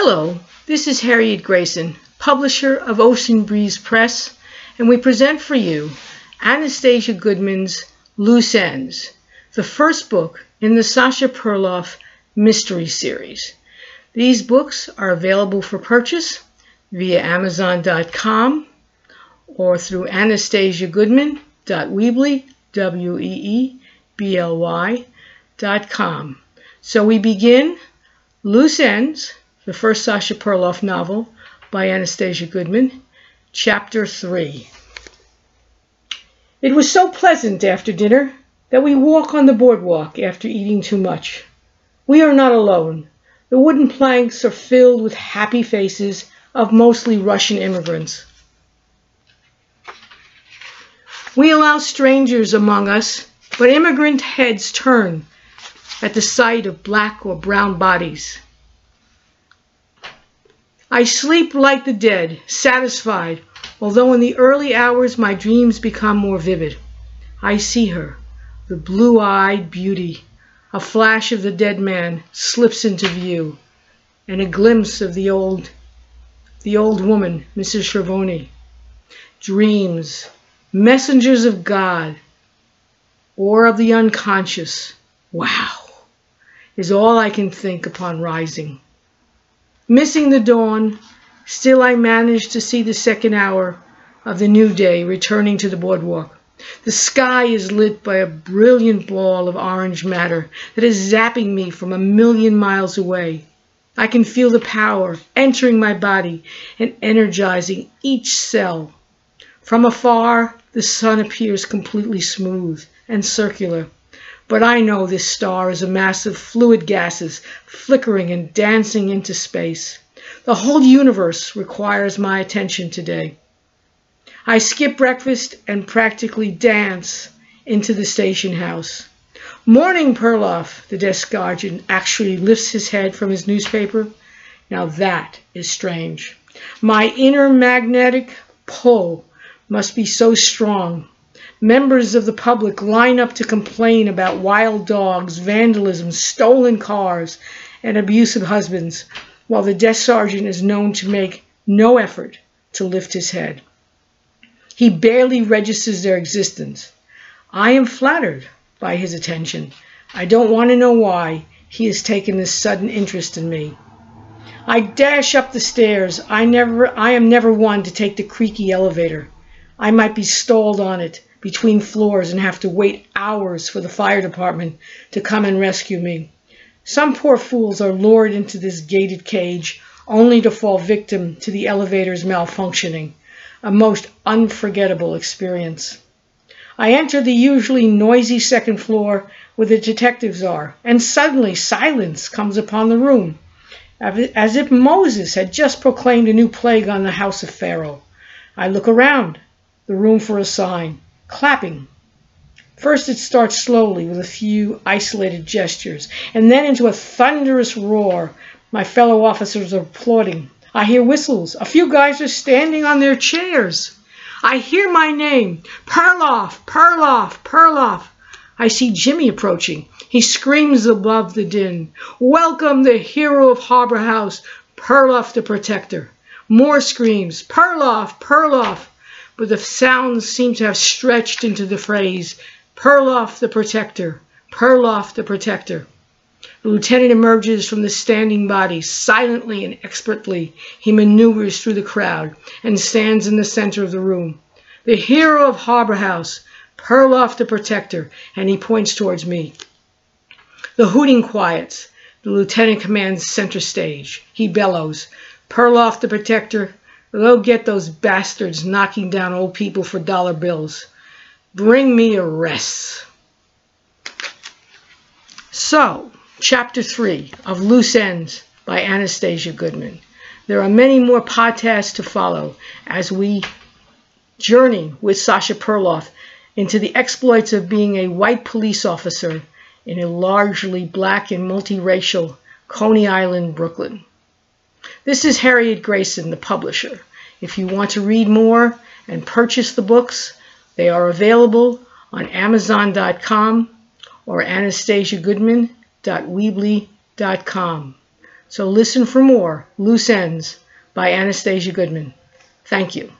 Hello, this is Harriet Grayson, publisher of Ocean Breeze Press, and we present for you Anastasia Goodman's Loose Ends, the first book in the Sasha Perloff mystery series. These books are available for purchase via Amazon.com or through anastasiagoodman.weebly, W-E-E-B-L-Y, dot com. So we begin Loose Ends, the first Sasha Perloff novel by Anastasia Goodman, Chapter 3. It was so pleasant after dinner that we walk on the boardwalk after eating too much. We are not alone. The wooden planks are filled with happy faces of mostly Russian immigrants. We allow strangers among us, but immigrant heads turn at the sight of black or brown bodies. I sleep like the dead, satisfied, although in the early hours my dreams become more vivid. I see her, the blue-eyed beauty. A flash of the dead man slips into view, and a glimpse of the old, the old woman, Mrs. Schiavone. Dreams, messengers of God, or of the unconscious. Wow, is all I can think upon rising. Missing the dawn, still I manage to see the second hour of the new day returning to the boardwalk. The sky is lit by a brilliant ball of orange matter that is zapping me from a million miles away. I can feel the power entering my body and energizing each cell. From afar, the sun appears completely smooth and circular. But I know this star is a mass of fluid gases flickering and dancing into space. The whole universe requires my attention today. I skip breakfast and practically dance into the station house. Morning, Perloff, the desk guardian actually lifts his head from his newspaper. Now that is strange. My inner magnetic pull must be so strong Members of the public line up to complain about wild dogs, vandalism, stolen cars, and abusive husbands, while the desk sergeant is known to make no effort to lift his head. He barely registers their existence. I am flattered by his attention. I don't want to know why he has taken this sudden interest in me. I dash up the stairs. I never I am never one to take the creaky elevator. I might be stalled on it between floors and have to wait hours for the fire department to come and rescue me. Some poor fools are lured into this gated cage only to fall victim to the elevator's malfunctioning, a most unforgettable experience. I enter the usually noisy second floor where the detectives are, and suddenly silence comes upon the room, as if Moses had just proclaimed a new plague on the house of Pharaoh. I look around the room for a sign clapping. First it starts slowly with a few isolated gestures, and then into a thunderous roar. My fellow officers are applauding. I hear whistles. A few guys are standing on their chairs. I hear my name. Perloff, Perloff, Perloff. I see Jimmy approaching. He screams above the din. Welcome the hero of Harbor House, Perloff the Protector. More screams. Perloff, Perloff but the sounds seem to have stretched into the phrase, Perloff the Protector, Perloff the Protector. The lieutenant emerges from the standing body. Silently and expertly, he maneuvers through the crowd and stands in the center of the room. The hero of Harbor House, Perloff the Protector, and he points towards me. The hooting quiets. The lieutenant commands center stage. He bellows, Perloff the Protector, Go get those bastards knocking down old people for dollar bills. Bring me arrests. So, chapter three of Loose Ends by Anastasia Goodman. There are many more podcasts to follow as we journey with Sasha Perloff into the exploits of being a white police officer in a largely black and multiracial Coney Island, Brooklyn. This is Harriet Grayson, the publisher. If you want to read more and purchase the books, they are available on Amazon.com or AnastasiaGoodman.weebly.com. So listen for more Loose Ends by Anastasia Goodman. Thank you.